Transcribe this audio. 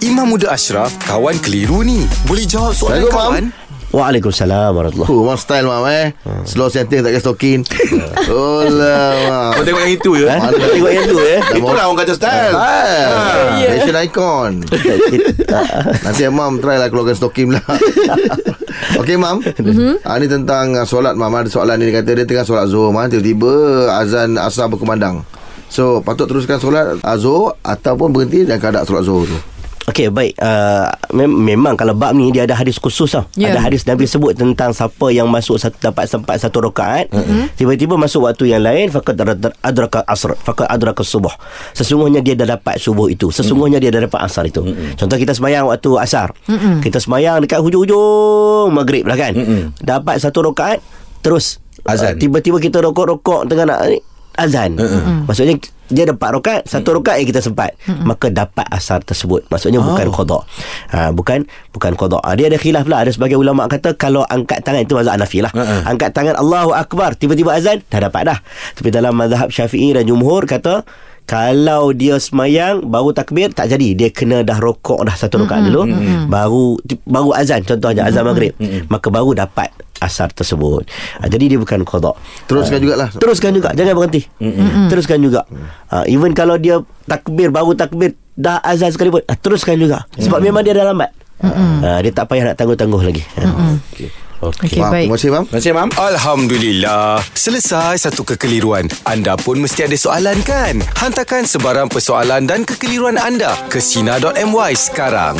Imam Muda Ashraf, kawan keliru ni. Boleh jawab soalan Assalamualaikum, kawan? Waalaikumsalam warahmatullahi Oh, mam style mam eh. Slow setting tak kena stokin. Oh lah. Kau tengok yang itu je Mana Tengok yang tu eh Itulah orang kata style Ah, fashion icon. Nanti mam try lah keluarkan stokin lah. Okey mam. Mm-hmm. Ah, ni tentang uh, solat mam. Ada soalan ni dia kata dia tengah solat Zuhur mam. Tiba-tiba azan asar berkumandang. So patut teruskan solat Zuhur ataupun berhenti dan keadaan solat Zuhur tu. Okey baik uh, mem- memang kalau bab ni dia ada hadis khusus tau. Yeah. Ada hadis Nabi sebut tentang siapa yang masuk satu dapat sempat satu rakaat mm-hmm. tiba-tiba masuk waktu yang lain faqad adra- adraka asr faqad adraka subuh. Sesungguhnya dia dah dapat subuh itu. Sesungguhnya mm-hmm. dia dah dapat asar itu. Mm-hmm. Contoh kita sembahyang waktu asar. Mm-hmm. Kita sembahyang dekat hujung-hujung maghrib lah kan. Mm-hmm. Dapat satu rakaat terus Azan. Uh, tiba-tiba kita rokok-rokok tengah nak ni, azan. Mm-hmm. Maksudnya dia dapat rakaat satu rakaat yang kita sempat mm-hmm. maka dapat asar tersebut maksudnya oh. bukan qada ha, bukan bukan qada ha, dia ada khilaf lah ada sebagai ulama kata kalau angkat tangan itu mazhab Hanafi lah uh-uh. angkat tangan Allahu akbar tiba-tiba azan dah dapat dah tapi dalam mazhab Syafi'i dan jumhur kata kalau dia semayang baru takbir tak jadi dia kena dah rokok dah satu rakaat mm-hmm. dulu mm-hmm. baru baru azan contohnya azan maghrib mm-hmm. maka baru dapat asar tersebut ha, jadi dia bukan qada Teruskan jugalah. Teruskan juga Jangan berhenti mm-hmm. Teruskan juga uh, Even kalau dia Takbir Baru takbir Dah azan sekali pun uh, Teruskan juga Sebab mm-hmm. memang dia dah lambat uh, Dia tak payah nak tangguh-tangguh lagi okay. Okey, Mam, baik. Terima kasih mam. Terima kasih mam Alhamdulillah. Selesai satu kekeliruan. Anda pun mesti ada soalan kan? Hantarkan sebarang persoalan dan kekeliruan anda ke Sina.my sekarang.